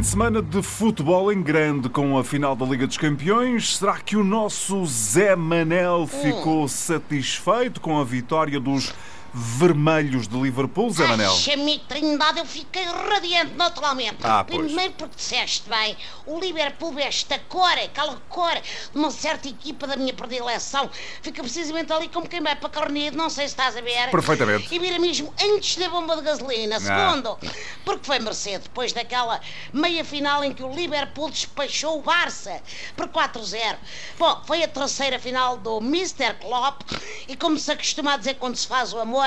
de semana de futebol em grande com a final da Liga dos Campeões. Será que o nosso Zé Manel ficou satisfeito com a vitória dos vermelhos de Liverpool, Zé Manel? Ai, Trindade, eu fiquei radiante naturalmente. Ah. Primeiro porque disseste bem, o Liverpool é esta cor, aquela cor de uma certa equipa da minha predileção. Fica precisamente ali como quem vai para Carneiro, não sei se estás a ver. Perfeitamente. E vira mesmo antes da bomba de gasolina. Segundo, porque foi mercê depois daquela meia final em que o Liverpool despachou o Barça por 4-0. Bom, foi a terceira final do Mr. Klopp e como se acostuma a dizer quando se faz o amor,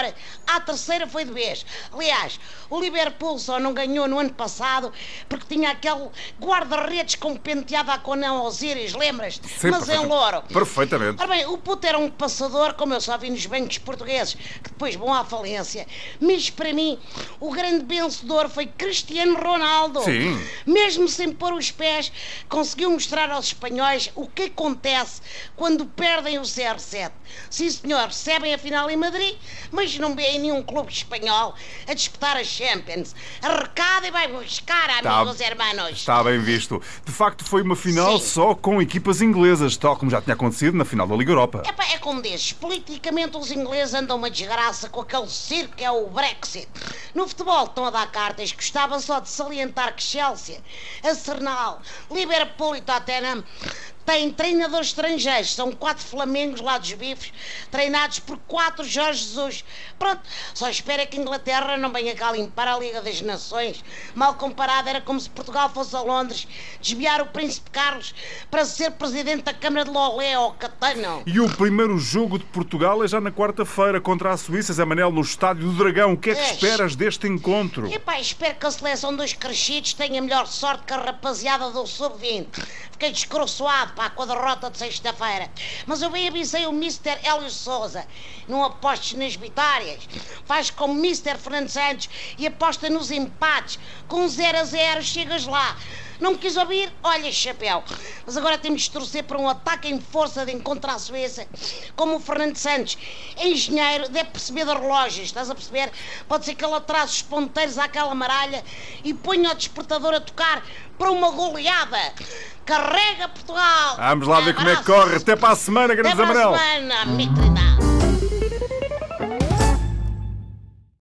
a terceira foi de vez. Aliás, o Liverpool só não ganhou no ano passado porque tinha aquele guarda-redes com penteado a Conan Osiris, lembras? Sim, Mas em louro. Perfeitamente. Ora bem, o puto era um passador, como eu só vi nos bancos portugueses, que depois vão à falência. Mas para mim, o grande vencedor foi Cristiano Ronaldo. Sim. Mesmo sem pôr os pés, conseguiu mostrar aos espanhóis o que acontece quando perdem o CR7. Sim, senhor, recebem a final em Madrid, mas não vêem nenhum clube espanhol a disputar a Champions. Arrecada e vai buscar, amigos hermanos. Está bem visto. De facto, foi uma final Sim. só com equipas inglesas, tal como já tinha acontecido na final da Liga Europa. É como dizes, politicamente os ingleses andam uma desgraça com aquele circo que é o Brexit. No futebol estão a dar cartas, gostava só de salientar que Chelsea, Arsenal, Liverpool e Tottenham têm treinadores estrangeiros. São quatro Flamengos lá dos bifes, treinados por quatro Jorge Jesus. Pronto, só espera que a Inglaterra não venha cá limpar a Liga das Nações. Mal comparado, era como se Portugal fosse a Londres desviar o Príncipe Carlos para ser presidente da Câmara de Lolé ou Catano. E o primeiro jogo de Portugal é já na quarta-feira contra a Suíça, Zé Manel, no Estádio do Dragão. O que é que esperas deste encontro? Epá, espero que a seleção dos crescidos tenha melhor sorte que a rapaziada do Sub-20. Fiquei descoroçoado, pá, com a derrota de sexta-feira. Mas eu bem avisei o Mr. Hélio Souza. Não apostes nas vitórias. Faz como Mr. Fernando Santos e aposta nos empates. Com 0 a 0 chegas lá. Não me quis ouvir? Olha, chapéu. Mas agora temos de torcer para um ataque em força de encontro à Suíça. Como o Fernando Santos, é engenheiro, deve perceber de relógios, estás a perceber? Pode ser que ele atrase os ponteiros àquela maralha e ponha o despertador a tocar para uma goleada. Carrega Portugal! Vamos lá ver como é que corre. Até para a semana, Até grande para Zé Manel. a semana.